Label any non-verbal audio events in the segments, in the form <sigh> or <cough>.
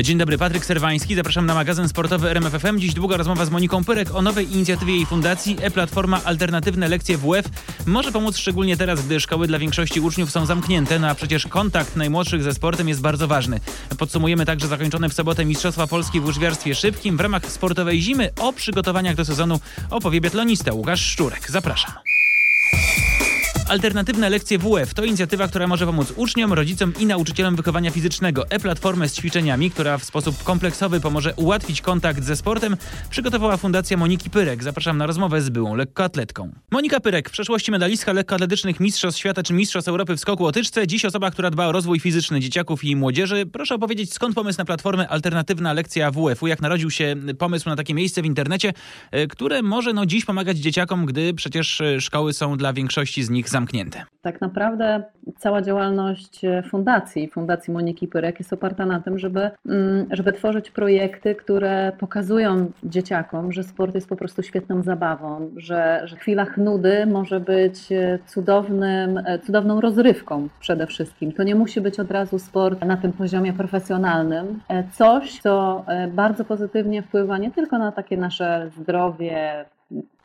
Dzień dobry, Patryk Serwański. Zapraszam na magazyn sportowy RMFFM. Dziś długa rozmowa z Moniką Pyrek o nowej inicjatywie jej fundacji e-platforma Alternatywne Lekcje WF. Może pomóc szczególnie teraz, gdy szkoły dla większości uczniów są zamknięte, no a przecież kontakt najmłodszych ze sportem jest bardzo ważny. Podsumujemy także zakończone w sobotę Mistrzostwa Polski w łyżwiarstwie szybkim. W ramach sportowej zimy o przygotowaniach do sezonu opowie biatlonista Łukasz Szczurek. Zapraszam. Alternatywne lekcje WF to inicjatywa, która może pomóc uczniom, rodzicom i nauczycielom wychowania fizycznego. E-platformę z ćwiczeniami, która w sposób kompleksowy pomoże ułatwić kontakt ze sportem, przygotowała Fundacja Moniki Pyrek. Zapraszam na rozmowę z byłą lekkoatletką. Monika Pyrek, w przeszłości medalistka lekkoatletycznych Mistrzostw Świata czy Mistrzostw Europy w skoku o dziś osoba, która dba o rozwój fizyczny dzieciaków i młodzieży. Proszę opowiedzieć, skąd pomysł na platformę Alternatywna Lekcja WF-u? Jak narodził się pomysł na takie miejsce w internecie, e, które może no, dziś pomagać dzieciakom, gdy przecież e, szkoły są dla większości z nich zamknięte? Tak naprawdę cała działalność e, fundacji, Fundacji Moniki Pyrek jest oparta na tym, żeby, mm, żeby tworzyć projekty, które pokazują dzieciakom, że sport jest po prostu świetną zabawą, że, że w chwilach nudy może być e, cudownym, e, cudowną rozrywką przede wszystkim. To nie musi być od razu sport na tym poziomie profesjonalnym. Coś, co bardzo pozytywnie wpływa nie tylko na takie nasze zdrowie,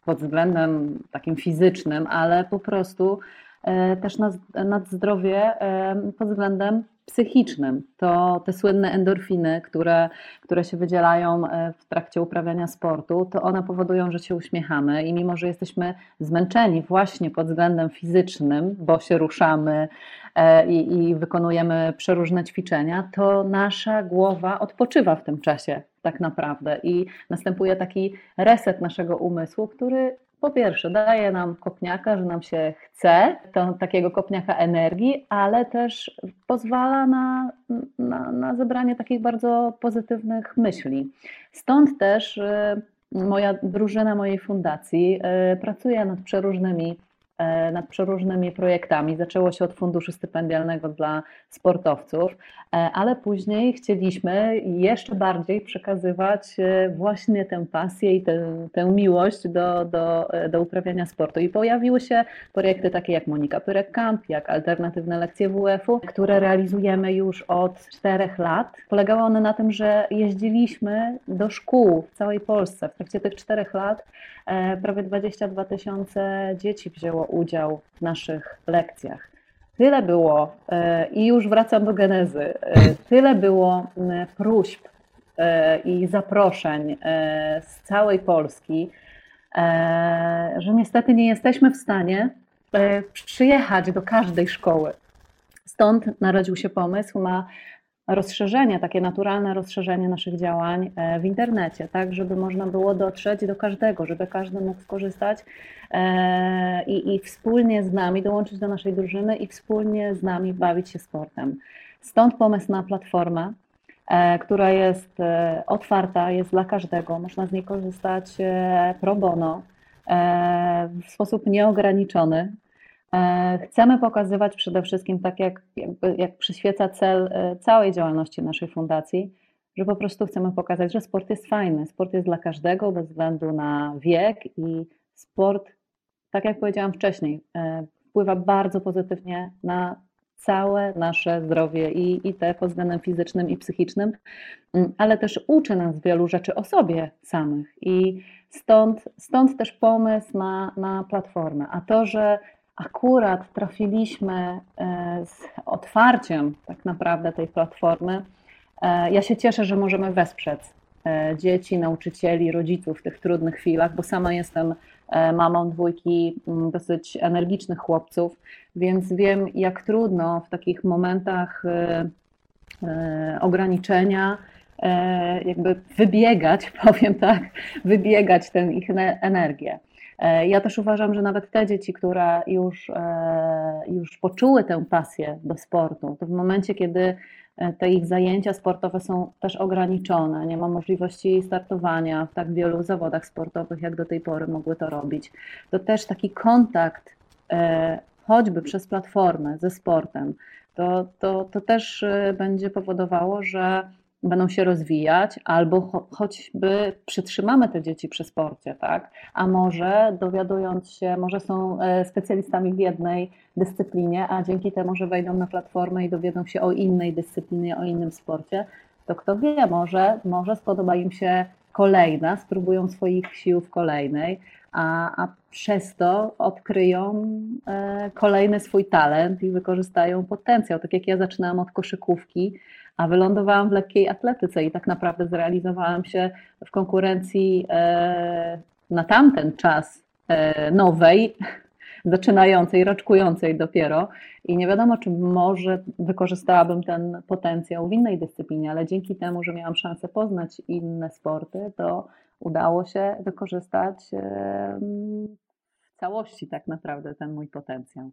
pod względem takim fizycznym, ale po prostu e, też nad, nad zdrowie e, pod względem psychicznym. To te słynne endorfiny, które, które się wydzielają e, w trakcie uprawiania sportu, to one powodują, że się uśmiechamy i mimo, że jesteśmy zmęczeni właśnie pod względem fizycznym, bo się ruszamy i, i wykonujemy przeróżne ćwiczenia, to nasza głowa odpoczywa w tym czasie tak naprawdę i następuje taki reset naszego umysłu, który po pierwsze daje nam kopniaka, że nam się chce, to, takiego kopniaka energii, ale też pozwala na, na, na zebranie takich bardzo pozytywnych myśli. Stąd też y, moja drużyna mojej fundacji y, pracuje nad przeróżnymi nad przeróżnymi projektami. Zaczęło się od funduszu stypendialnego dla sportowców, e, ale później chcieliśmy jeszcze bardziej przekazywać e, właśnie tę pasję i tę, tę miłość do, do, do uprawiania sportu. I pojawiły się projekty takie jak Monika Pyrek Camp, jak alternatywne lekcje WF-u, które realizujemy już od czterech lat. Polegały one na tym, że jeździliśmy do szkół w całej Polsce. W trakcie tych czterech lat prawie 22 tysiące dzieci wzięło udział w naszych lekcjach. Tyle było, e, i już wracam do genezy, e, tyle było próśb e, i zaproszeń z całej Polski, że niestety nie jesteśmy w stanie przyjechać do każdej szkoły. Stąd narodził się pomysł na rozszerzenie, takie naturalne rozszerzenie naszych działań e, w internecie, tak, żeby można było dotrzeć do każdego, żeby każdy mógł skorzystać e, i, i wspólnie z nami dołączyć do naszej drużyny i wspólnie z nami bawić się sportem. Stąd pomysł na platformę, e, która jest otwarta, jest dla każdego, można z niej korzystać pro bono, w sposób nieograniczony, chcemy pokazywać przede wszystkim, tak jak, jakby, jak przyświeca cel e, całej działalności naszej fundacji, że po prostu chcemy pokazać, że sport jest fajny. Sport jest dla każdego, bez względu na wiek i sport, tak jak powiedziałam wcześniej, e, wpływa bardzo pozytywnie na całe nasze zdrowie i, i te pod względem fizycznym i psychicznym, mm, ale też uczy nas wielu rzeczy o sobie samych i stąd, stąd też pomysł na, na platformę. A to, że akurat trafiliśmy e, z otwarciem tak naprawdę tej platformy. E, ja się cieszę, że możemy wesprzeć e, dzieci, nauczycieli, rodziców w tych trudnych chwilach, bo sama jestem mamą dwójki dosyć energicznych chłopców, więc wiem, jak trudno w takich momentach ograniczenia jakby wybiegać, <laughs> powiem tak, wybiegać tę ich energię. E, ja też uważam, że nawet te dzieci, które już, e, już poczuły tę pasję do sportu, to w momencie, kiedy e, te ich zajęcia sportowe są też ograniczone, nie ma możliwości startowania w tak wielu zawodach sportowych, jak do tej pory mogły to robić, to też taki kontakt, choćby przez platformę ze sportem, to, to, to też będzie powodowało, że będą się rozwijać, albo cho choćby przytrzymamy te dzieci przy sporcie, tak? A może dowiadując się, może są e, specjalistami w jednej dyscyplinie, a dzięki temu, że wejdą na platformę i dowiedzą się o innej dyscyplinie, o innym sporcie, to kto wie, może, może spodoba im się kolejna, spróbują swoich sił w kolejnej, a, a przez to odkryją e, kolejny swój talent i wykorzystają potencjał. Tak jak ja zaczynałam od koszykówki, a wylądowałam w lekkiej atletyce i tak naprawdę zrealizowałam się w konkurencji e, na tamten czas e, nowej, <laughs> zaczynającej, raczkującej dopiero i nie wiadomo, czy może wykorzystałabym ten potencjał w innej dyscyplinie, ale dzięki temu, że miałam szansę poznać inne sporty, to udało się wykorzystać w całości tak naprawdę ten mój potencjał.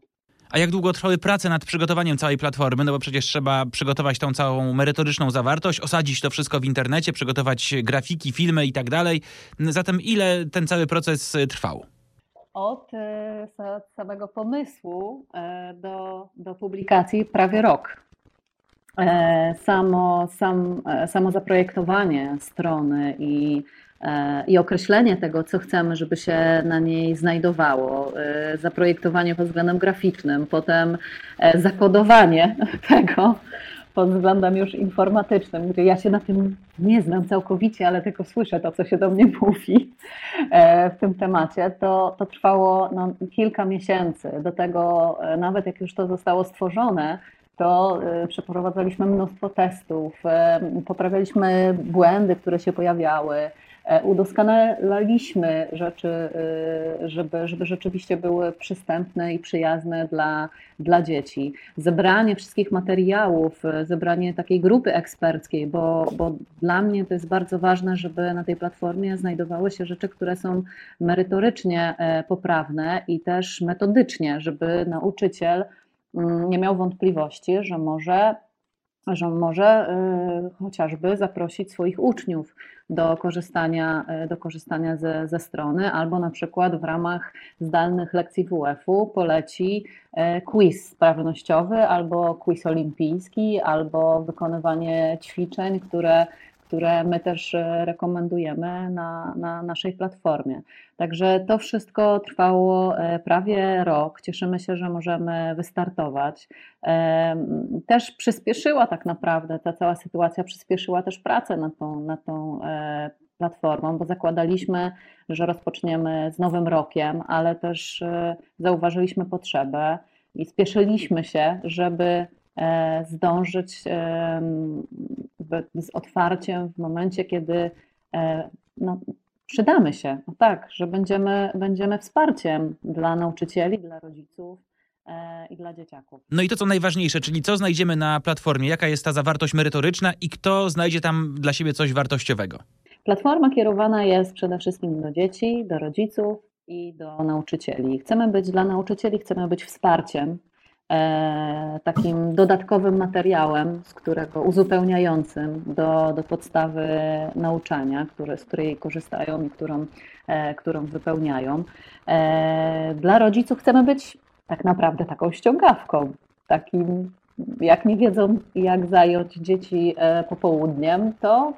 A jak długo trwały prace nad przygotowaniem całej platformy? No bo przecież trzeba przygotować tą całą merytoryczną zawartość, osadzić to wszystko w internecie, przygotować grafiki, filmy i tak dalej. Zatem ile ten cały proces trwał? Od e, samego pomysłu e, do, do publikacji prawie rok. E, samo, sam, samo zaprojektowanie strony i, i określenie tego, co chcemy, żeby się na niej znajdowało, zaprojektowanie pod względem graficznym, potem zakodowanie <laughs> tego, pod względem już informatycznym, gdzie ja się na tym nie znam całkowicie, ale tylko słyszę to, co się do mnie <laughs> mówi e, w tym temacie, to, to trwało no, kilka miesięcy. Do tego, e, nawet jak już to zostało stworzone, to e, przeprowadzaliśmy mnóstwo testów, poprawialiśmy błędy, które się pojawiały, E, udoskonalaliśmy rzeczy, e, żeby, żeby rzeczywiście były przystępne i przyjazne dla, dla dzieci. Zebranie wszystkich materiałów, e, zebranie takiej grupy eksperckiej, bo, bo dla mnie to jest bardzo ważne, żeby na tej platformie znajdowały się rzeczy, które są merytorycznie poprawne i też metodycznie, żeby nauczyciel mm, nie miał wątpliwości, że może że może y, chociażby zaprosić swoich uczniów do korzystania, y, do korzystania ze, ze strony, albo na przykład w ramach zdalnych lekcji WF-u poleci y, quiz sprawnościowy, albo quiz olimpijski, albo wykonywanie ćwiczeń, które które my też e, rekomendujemy na, na naszej platformie. Także to wszystko trwało e, prawie rok. Cieszymy się, że możemy wystartować. E, też przyspieszyła tak naprawdę ta cała sytuacja, przyspieszyła też pracę nad tą, nad tą platformą, bo zakładaliśmy, że rozpoczniemy z nowym rokiem, ale też zauważyliśmy potrzebę i spieszyliśmy się, żeby zdążyć z otwarciem w momencie, kiedy e, no, przydamy się. No tak, że będziemy, będziemy wsparciem dla nauczycieli, dla rodziców e, i dla dzieciaków. No i to co najważniejsze, czyli co znajdziemy na platformie, jaka jest ta zawartość merytoryczna i kto znajdzie tam dla siebie coś wartościowego? Platforma kierowana jest przede wszystkim do dzieci, do rodziców i do nauczycieli. Chcemy być dla nauczycieli, chcemy być wsparciem E, takim dodatkowym materiałem, z którego uzupełniającym do, do podstawy nauczania, które, z której korzystają i którą, e, którą wypełniają. E, dla rodziców chcemy być tak naprawdę taką ściągawką, takim jak nie wiedzą, jak zająć dzieci popołudniem, to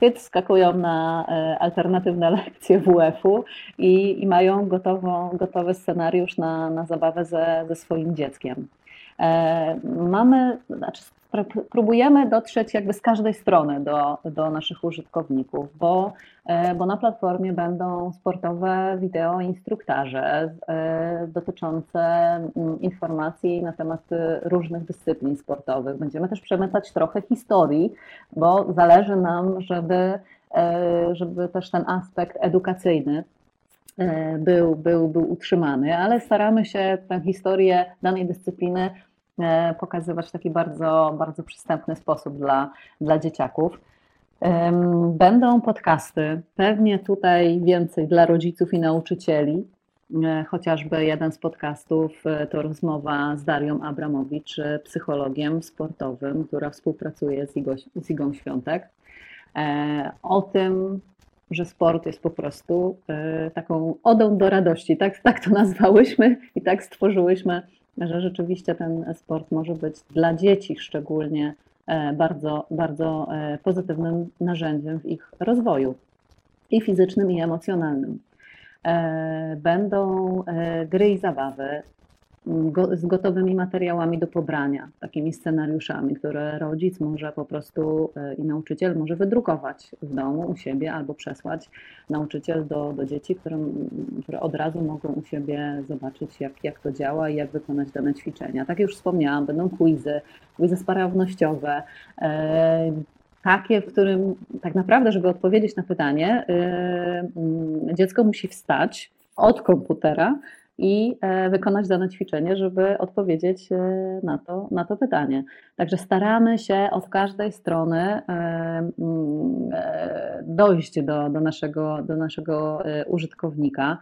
Hyt skakują na e, alternatywne lekcje WF-u i, i mają gotową, gotowy scenariusz na, na zabawę ze, ze swoim dzieckiem. E, mamy, znaczy próbujemy dotrzeć jakby z każdej strony do, do naszych użytkowników, bo, e, bo na platformie będą sportowe wideo instruktaże e, dotyczące mm, informacji na temat różnych dyscyplin sportowych. Będziemy też przemycać trochę historii, bo zależy nam, żeby, żeby też ten aspekt edukacyjny był, był, był utrzymany, ale staramy się tę historię danej dyscypliny E, pokazywać w taki bardzo, bardzo przystępny sposób dla, dla dzieciaków. Będą podcasty, pewnie tutaj więcej dla rodziców i nauczycieli. E, chociażby jeden z podcastów e, to rozmowa z Darią Abramowicz, psychologiem sportowym, która współpracuje z, Igo, z Igą Świątek, o tym, że sport jest po prostu taką odą do radości. Tak, tak to nazwałyśmy i tak stworzyłyśmy że rzeczywiście ten sport może być dla dzieci szczególnie e, bardzo, bardzo e, pozytywnym narzędziem w ich rozwoju i fizycznym, i emocjonalnym. E, będą gry i zabawy. Z gotowymi materiałami do pobrania, takimi scenariuszami, które rodzic może po prostu e, i nauczyciel może wydrukować w domu u siebie albo przesłać nauczyciel do, do dzieci, które, które od razu mogą u siebie zobaczyć, jak, jak to działa i jak wykonać dane ćwiczenia. Tak jak już wspomniałam, będą quizy, quizy sprawnościowe, e, takie, w którym tak naprawdę, żeby odpowiedzieć na pytanie, dziecko musi wstać od komputera, i e, wykonać dane ćwiczenie, żeby odpowiedzieć e, na to, na to pytanie. Także staramy się od każdej strony e, mm, dojść do, do, naszego, do naszego użytkownika.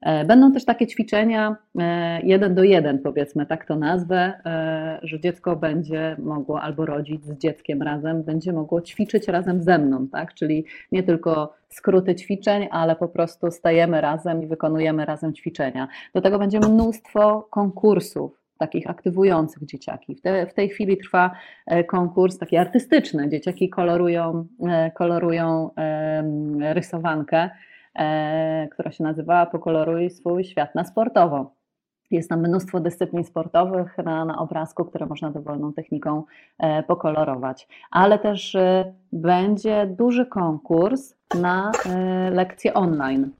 E, będą też takie ćwiczenia e, jeden do jeden, powiedzmy, tak to nazwę, e, że dziecko będzie mogło, albo rodzic z dzieckiem razem, będzie mogło ćwiczyć razem ze mną, tak? Czyli nie tylko skróty ćwiczeń, ale po prostu stajemy razem i wykonujemy razem ćwiczenia. Do tego będzie mnóstwo konkursów, takich aktywujących dzieciaki. W, te, w, tej chwili trwa konkurs taki artystyczny. Dzieciaki kolorują, kolorują rysowankę która się nazywa Pokoloruj swój świat na sportowo. Jest tam mnóstwo dyscyplin sportowych na, na obrazku, które można dowolną techniką e, pokolorować. Ale też e, będzie duży konkurs na lekcje online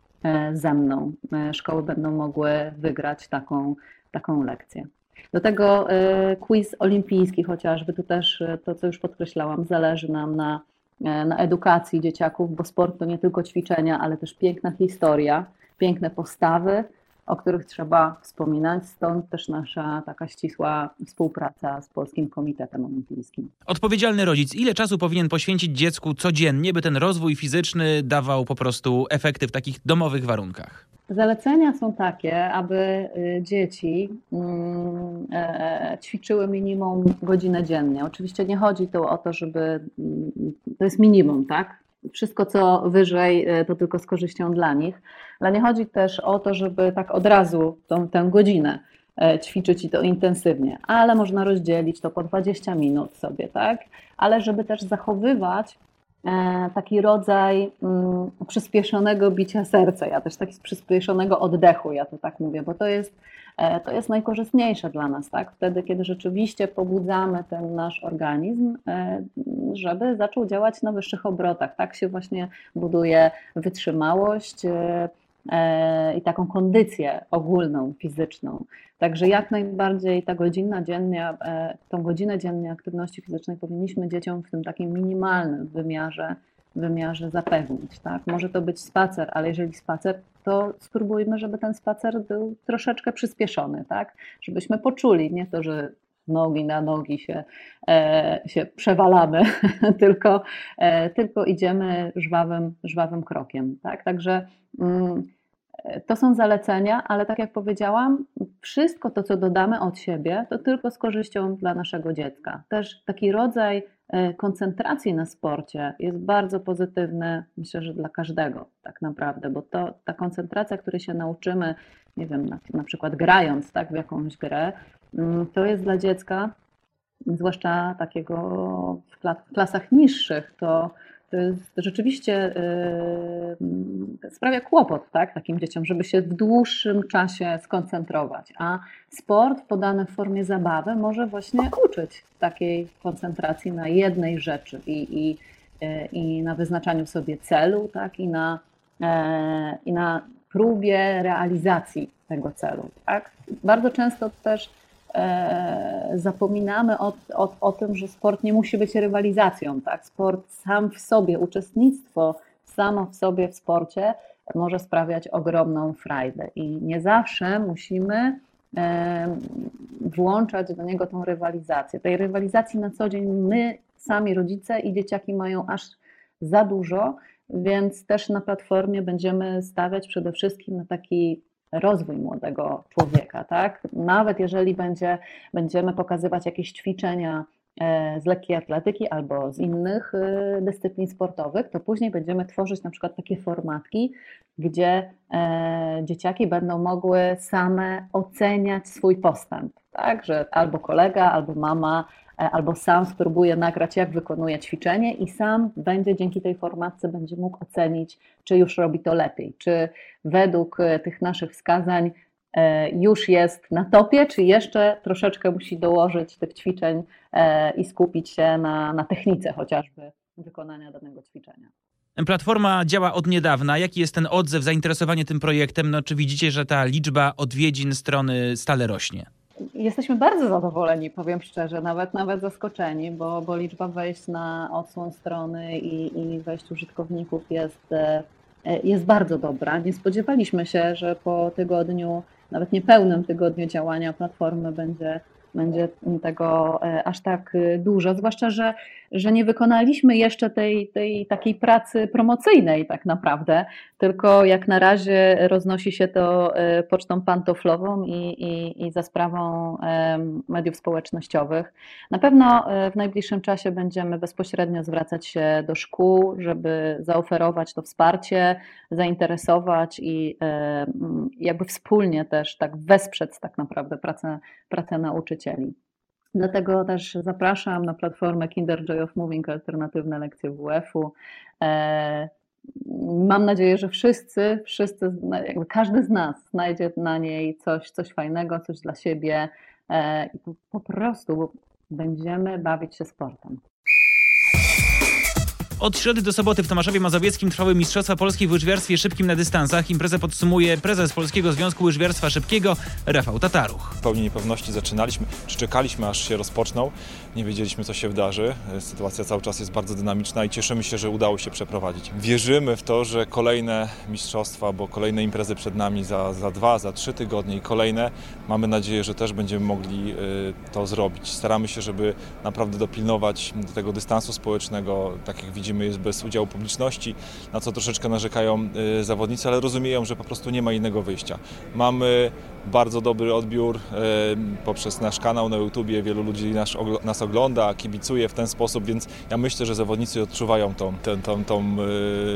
ze mną. Szkoły będą mogły wygrać taką, taką lekcję. Do tego quiz olimpijski chociażby, tu też to, co już podkreślałam, zależy nam na E, na edukacji dzieciaków, bo sport to nie tylko ćwiczenia, ale też piękna historia, piękne postawy, o których trzeba wspominać. Stąd też nasza taka ścisła współpraca z Polskim Komitetem Olimpijskim. Odpowiedzialny rodzic, ile czasu powinien poświęcić dziecku codziennie, by ten rozwój fizyczny dawał po prostu efekty w takich domowych warunkach? Zalecenia są takie, aby y, dzieci mm, e, ćwiczyły minimum godzinę dziennie. Oczywiście nie chodzi tu o to, żeby mm, to jest minimum, tak? Wszystko, co wyżej, y, to tylko z korzyścią dla nich. Ale nie chodzi też o to, żeby tak od razu tą, tę godzinę e, ćwiczyć i to intensywnie, ale można rozdzielić to po 20 minut sobie, tak? Ale żeby też zachowywać E, taki rodzaj mm, przyspieszonego bicia serca, ja też taki przyspieszonego oddechu, ja to tak mówię, bo to jest, e, to jest najkorzystniejsze dla nas, tak? Wtedy, kiedy rzeczywiście pobudzamy ten nasz organizm, e, żeby zaczął działać na wyższych obrotach. Tak się właśnie buduje wytrzymałość i taką kondycję ogólną, fizyczną. Także jak najbardziej ta godzina dziennie, e, tą godzinę dziennej aktywności fizycznej powinniśmy dzieciom w tym takim minimalnym wymiarze, wymiarze zapewnić. Tak? Może to być spacer, ale jeżeli spacer, to spróbujmy, żeby ten spacer był troszeczkę przyspieszony, tak? żebyśmy poczuli, nie to, że nogi na nogi się, e, się przewalamy, <laughs> tylko, e, tylko idziemy żwawym, żwawym krokiem. Tak? Także mm, to są zalecenia, ale tak jak powiedziałam, wszystko to, co dodamy od siebie, to tylko z korzyścią dla naszego dziecka. Też taki rodzaj e, koncentracji na sporcie jest bardzo pozytywny, myślę, że dla każdego tak naprawdę, bo to, ta koncentracja, której się nauczymy, nie wiem, na, na przykład grając tak, w jakąś grę, mm, to jest dla dziecka, zwłaszcza takiego w klasach niższych, to jest rzeczywiście yy, sprawia kłopot tak, takim dzieciom, żeby się w dłuższym czasie skoncentrować. A sport podany w formie zabawy może właśnie uczyć takiej koncentracji na jednej rzeczy i, i, yy, i na wyznaczaniu sobie celu, tak, i, na, yy, i na próbie realizacji tego celu. Tak. Bardzo często też E, zapominamy o, o, o tym, że sport nie musi być rywalizacją. Tak? Sport sam w sobie, uczestnictwo samo w sobie w sporcie może sprawiać ogromną frajdę i nie zawsze musimy e, włączać do niego tą rywalizację. Tej rywalizacji na co dzień my, sami rodzice i dzieciaki mają aż za dużo, więc też na platformie będziemy stawiać przede wszystkim na taki rozwój młodego człowieka, tak? Nawet jeżeli będzie, będziemy pokazywać jakieś ćwiczenia z lekkiej atletyki albo z innych e, dyscyplin sportowych, to później będziemy tworzyć na przykład takie formatki, gdzie e, dzieciaki będą mogły same oceniać swój postęp, tak? Że albo kolega, albo mama E, albo sam spróbuje nagrać, jak wykonuje ćwiczenie i sam będzie dzięki tej formacji będzie mógł ocenić, czy już robi to lepiej, czy według e, tych naszych wskazań już jest na topie, czy jeszcze troszeczkę musi dołożyć tych ćwiczeń i skupić się na, na technice chociażby wykonania danego ćwiczenia. Platforma działa od niedawna. Jaki jest ten odzew, zainteresowanie tym projektem? No, czy widzicie, że ta liczba odwiedzin strony stale rośnie? Jesteśmy bardzo zadowoleni, powiem szczerze, nawet nawet zaskoczeni, bo, bo liczba wejść na odsłon strony i, i wejść użytkowników jest, e, jest bardzo dobra. Nie spodziewaliśmy się, że po tygodniu, nawet niepełnym tygodniu działania platformy będzie będzie tego e, aż tak e, dużo, zwłaszcza, że, że nie wykonaliśmy jeszcze tej, tej takiej pracy promocyjnej tak naprawdę, tylko jak na razie roznosi się to e, pocztą pantoflową i, i, i za sprawą mediów społecznościowych. Na pewno w najbliższym czasie będziemy bezpośrednio zwracać się do szkół, żeby zaoferować to wsparcie, zainteresować i jakby wspólnie też tak wesprzeć tak naprawdę pracę, pracę nauczycieli. Dlatego też zapraszam na platformę Kinder Joy of Moving alternatywne lekcje WF-u. E, mam nadzieję, że wszyscy, wszyscy, jakby każdy z nas znajdzie na niej coś, coś fajnego, coś dla siebie e, i po prostu będziemy bawić się sportem. Od środy do soboty w Tomaszowie Mazowieckim trwały Mistrzostwa Polski w łyżwiarstwie szybkim na dystansach. Imprezę podsumuje prezes Polskiego Związku Łyżwiarstwa Szybkiego Rafał Tataruch. W pełni niepewności zaczynaliśmy, czy czekaliśmy aż się rozpoczną. Nie wiedzieliśmy co się wydarzy. Sytuacja cały czas jest bardzo dynamiczna i cieszymy się, że udało się przeprowadzić. Wierzymy w to, że kolejne mistrzostwa, bo kolejne imprezy przed nami za, za dwa, za trzy tygodnie i kolejne, mamy nadzieję, że też będziemy mogli y, to zrobić. Staramy się, żeby naprawdę dopilnować do tego dystansu społecznego, tak jak widzimy jest bez udziału publiczności, na co troszeczkę narzekają y, zawodnicy, ale rozumieją, że po prostu nie ma innego wyjścia. Mamy bardzo dobry odbiór y, poprzez nasz kanał na YouTubie, wielu ludzi nas, nas ogląda, kibicuje w ten sposób, więc ja myślę, że zawodnicy odczuwają tą, tą, tą, tą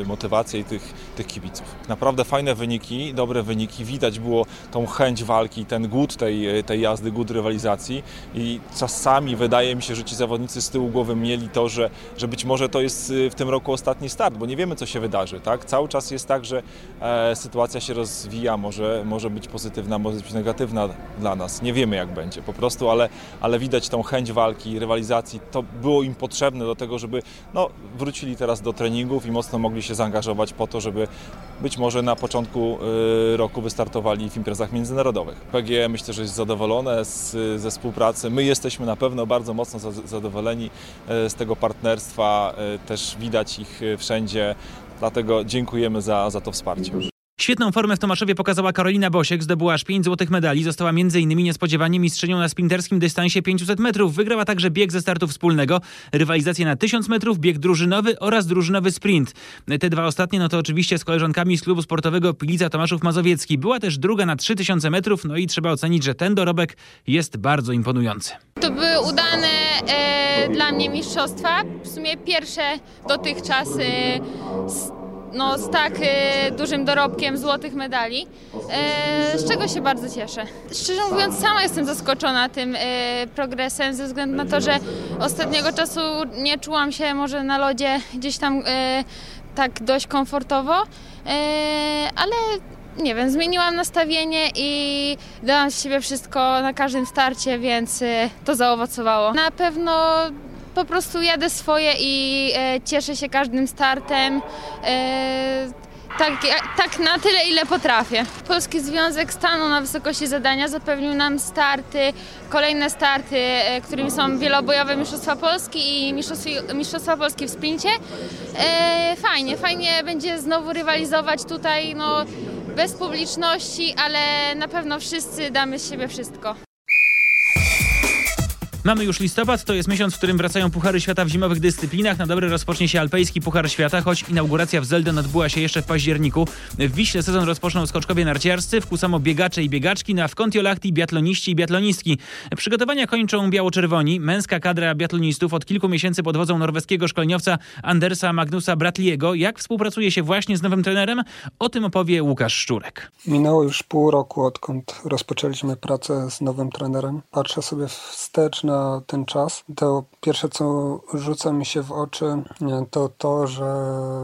y, motywację i tych, tych kibiców. Naprawdę fajne wyniki, dobre wyniki, widać było tą chęć walki, ten głód tej, tej jazdy, głód rywalizacji i czasami wydaje mi się, że ci zawodnicy z tyłu głowy mieli to, że, że być może to jest w tym roku ostatni start, bo nie wiemy, co się wydarzy. Tak? Cały czas jest tak, że e, sytuacja się rozwija, może, może być pozytywna, może być negatywna dla nas. Nie wiemy, jak będzie po prostu, ale, ale widać tą chęć walki, rywalizacji. To było im potrzebne do tego, żeby no, wrócili teraz do treningów i mocno mogli się zaangażować po to, żeby być może na początku y, roku wystartowali w imprezach międzynarodowych. PGE myślę, że jest zadowolone z, ze współpracy. My jesteśmy na pewno bardzo mocno zadowoleni y, z tego partnerstwa. Y, też widać ich wszędzie, dlatego dziękujemy za, za to wsparcie. Świetną formę w Tomaszowie pokazała Karolina Bosiek, zdobyła aż 5 złotych medali, została m.in. niespodziewanie mistrzynią na sprinterskim dystansie 500 metrów, wygrała także bieg ze startu wspólnego, rywalizację na 1000 metrów, bieg drużynowy oraz drużynowy sprint. Te dwa ostatnie no to oczywiście z koleżankami z klubu sportowego Pilica Tomaszów Mazowiecki. Była też druga na 3000 metrów, no i trzeba ocenić, że ten dorobek jest bardzo imponujący. To były udane e, dla mnie mistrzostwa, w sumie pierwsze dotychczas e, no, z tak e, dużym dorobkiem złotych medali, e, z czego się bardzo cieszę. Szczerze mówiąc, sama jestem zaskoczona tym e, progresem, ze względu na to, że ostatniego czasu nie czułam się może na lodzie gdzieś tam tak dość komfortowo, ale nie wiem, zmieniłam nastawienie i dałam z siebie wszystko na każdym starcie, więc to zaowocowało. Na pewno po prostu jadę swoje i e, cieszę się każdym startem. E, tak, tak na tyle, ile potrafię. Polski Związek stanął na wysokości zadania, zapewnił nam starty, kolejne starty, e, którymi są wielobojowe Mistrzostwa Polski i Mistrzostwa, Polski w sprincie. E, fajnie, fajnie będzie znowu rywalizować tutaj, no bez publiczności, ale na pewno wszyscy damy z siebie wszystko. Mamy już listopad, to jest miesiąc, w którym wracają Puchary Świata w zimowych dyscyplinach. Na dobre rozpocznie się Alpejski Puchar Świata, choć inauguracja w Zelden odbyła się jeszcze w październiku. W Wiśle sezon rozpoczną skoczkowie narciarscy, w Kusamo biegacze i biegaczki, na w Kontiolahti biatloniści i biatlonistki. Przygotowania kończą biało-czerwoni. Męska kadra biatlonistów od kilku miesięcy pod wodzą norweskiego szkoleniowca Andersa Magnusa Bratliego. Jak współpracuje się właśnie z nowym trenerem? O tym opowie Łukasz Szczurek. Minęło już pół roku, odkąd rozpoczęliśmy pracę z nowym trenerem. Patrzę sobie wstecz na ten czas, to pierwsze co rzuca mi się w oczy to to, że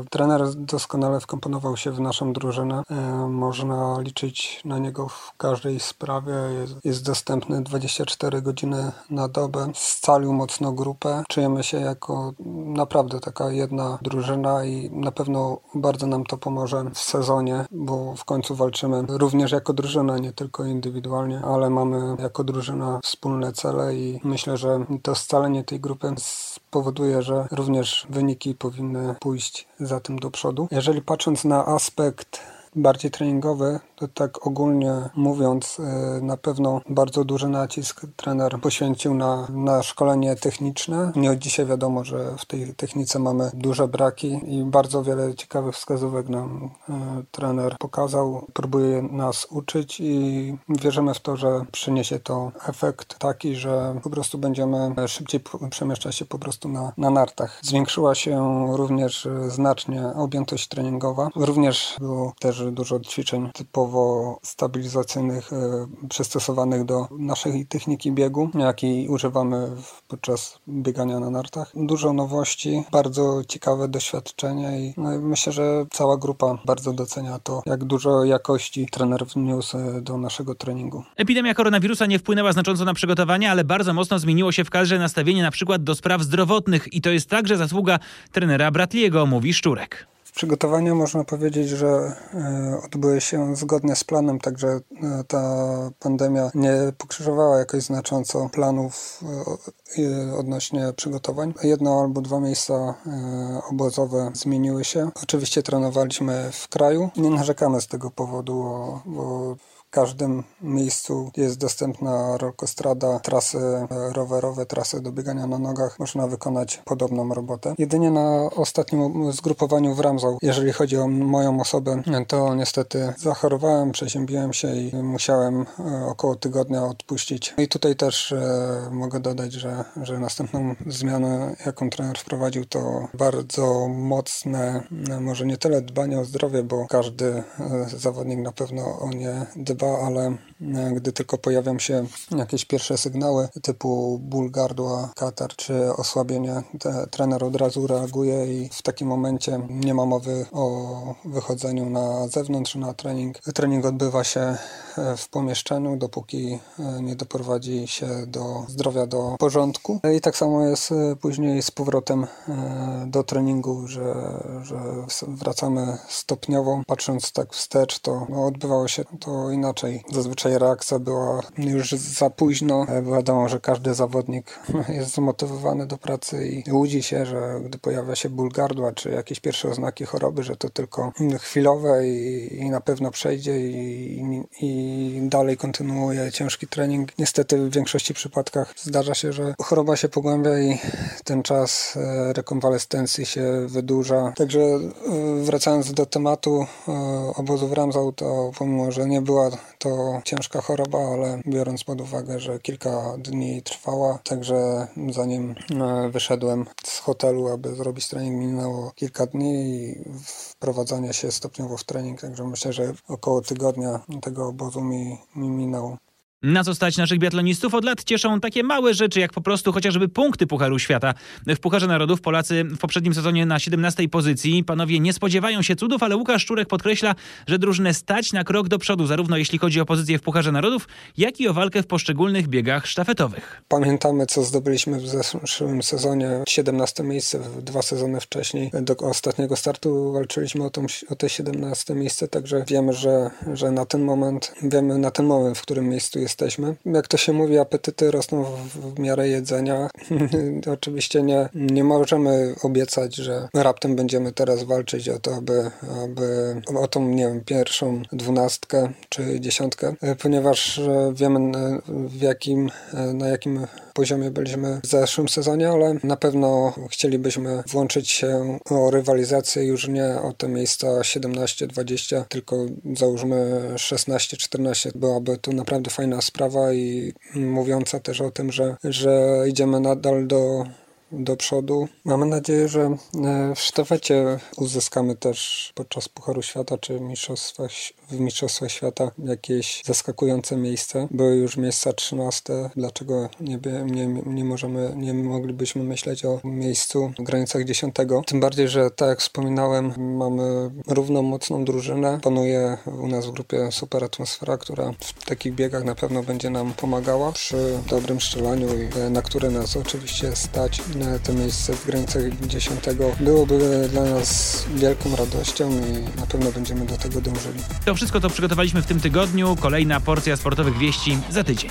trener doskonale wkomponował się w naszą drużynę. E, można liczyć na niego w każdej sprawie. Jest, jest dostępny 24 godziny na dobę. Scalił mocno grupę. Czujemy się jako naprawdę taka jedna drużyna i na pewno bardzo nam to pomoże w sezonie, bo w końcu walczymy również jako drużyna, nie tylko indywidualnie, ale mamy jako drużyna wspólne cele i myślę, że to scalenie tej grupy spowoduje, że również wyniki powinny pójść za tym do przodu. Jeżeli patrząc na aspekt bardziej treningowy, to tak ogólnie mówiąc, y, na pewno bardzo duży nacisk trener poświęcił na, na szkolenie techniczne. Nie od dzisiaj wiadomo, że w tej technice mamy duże braki i bardzo wiele ciekawych wskazówek nam y, trener pokazał. Próbuje nas uczyć i wierzymy w to, że przyniesie to efekt taki, że po prostu będziemy szybciej przemieszczać się po prostu na, na nartach. Zwiększyła się również znacznie objętość treningowa. Również było też dużo ćwiczeń typowo stabilizacyjnych e, przystosowanych do naszej techniki biegu, jakiej używamy podczas biegania na nartach. Dużo nowości, bardzo ciekawe doświadczenie i no, myślę, że cała grupa bardzo docenia to, jak dużo jakości trener wniósł e, do naszego treningu. Epidemia koronawirusa nie wpłynęła znacząco na przygotowania, ale bardzo mocno zmieniło się w kadrze nastawienie na przykład do spraw zdrowotnych i to jest także zasługa trenera Bratliego, mówi Szczurek. Przygotowania można powiedzieć, że e, odbyły się zgodnie z planem, także e, ta pandemia nie pokrzyżowała jakoś znacząco planów e, odnośnie przygotowań. Jedno albo dwa miejsca obozowe zmieniły się. Oczywiście trenowaliśmy w kraju. Nie narzekamy z tego powodu, bo w każdym miejscu jest dostępna rolkostrada, trasy rowerowe, trasy do biegania na nogach. Można wykonać podobną robotę. Jedynie na ostatnim zgrupowaniu w Ramzał, jeżeli chodzi o moją osobę, to niestety zachorowałem, przeziębiłem się i musiałem e, około tygodnia odpuścić. I tutaj też e, mogę dodać, że, że następną zmianę, jaką trener wprowadził, to bardzo mocne, może nie tyle dbanie o zdrowie, bo każdy e, zawodnik na pewno o nie dba, dba, ale e, gdy tylko pojawią się jakieś pierwsze sygnały typu ból gardła, katar czy osłabienie, trener od razu reaguje i w takim momencie nie ma mowy o wychodzeniu na zewnątrz, na trening. Trening odbywa się e, w pomieszczeniu, dopóki e, nie doprowadzi się do zdrowia, do porządku. I tak samo jest później z powrotem do treningu, że, że wracamy stopniowo. Patrząc tak wstecz, to no, odbywało się to inaczej inaczej. Zazwyczaj reakcja była już za późno. Wiadomo, że każdy zawodnik <laughs> jest zmotywowany do pracy i łudzi się, że gdy pojawia się ból gardła czy jakieś pierwsze oznaki choroby, że to tylko chwilowe i, i na pewno przejdzie i, i, dalej kontynuuje ciężki trening. Niestety w większości przypadkach zdarza się, że choroba się pogłębia i ten czas e, rekonwalescencji się wydłuża. Także e, wracając do tematu e, obozu w Ramzał, to pomimo, że nie była to ciężka choroba, ale biorąc pod uwagę, że kilka dni trwała, także zanim wyszedłem z hotelu, aby zrobić trening, minęło kilka dni i wprowadzanie się stopniowo w trening, także myślę, że około tygodnia tego obozu mi, mi minęło. Na co stać naszych biatlonistów? Od lat cieszą takie małe rzeczy, jak po prostu chociażby punkty Pucharu Świata. W Pucharze Narodów Polacy w poprzednim sezonie na 17 pozycji. Panowie nie spodziewają się cudów, ale Łukasz Szczurek podkreśla, że drużynę stać na krok do przodu, zarówno jeśli chodzi o pozycję w Pucharze Narodów, jak i o walkę w poszczególnych biegach sztafetowych. Pamiętamy, co zdobyliśmy w zeszłym sezonie. 17 miejsce, dwa sezony wcześniej. Do ostatniego startu walczyliśmy o, tą, o te 17 miejsce, także wiemy, że, że na ten moment, wiemy na ten moment, w którym miejscu jesteśmy. Jak to się mówi, apetyty rosną w, w miarę jedzenia. <laughs> Oczywiście nie, nie możemy obiecać, że raptem będziemy teraz walczyć o to, aby, aby o tą, nie wiem, pierwszą dwunastkę czy dziesiątkę, ponieważ wiemy w jakim, na jakim poziomie byliśmy w zeszłym sezonie, ale na pewno chcielibyśmy włączyć się o rywalizację już nie o te miejsca 17-20, tylko załóżmy 16-14. Byłaby to naprawdę fajna sprawa i mówiąca też o tym, że, że idziemy nadal do do przodu. Mamy nadzieję, że e, w sztafecie uzyskamy też podczas Pucharu Świata czy Mistrzostwach w Mistrzostwach Świata jakieś zaskakujące miejsce. Były już miejsca 13. Dlaczego nie, nie, nie możemy, nie moglibyśmy myśleć o miejscu w granicach 10? Tym bardziej, że tak jak wspominałem, mamy równą mocną drużynę. Panuje u nas w grupie super atmosfera, która w takich biegach na pewno będzie nam pomagała przy dobrym strzelaniu i na które nas oczywiście stać. To miejsce w granicach 10 byłoby dla nas wielką radością i na pewno będziemy do tego dążyli. Wszystko to przygotowaliśmy w tym tygodniu. Kolejna porcja sportowych wieści za tydzień.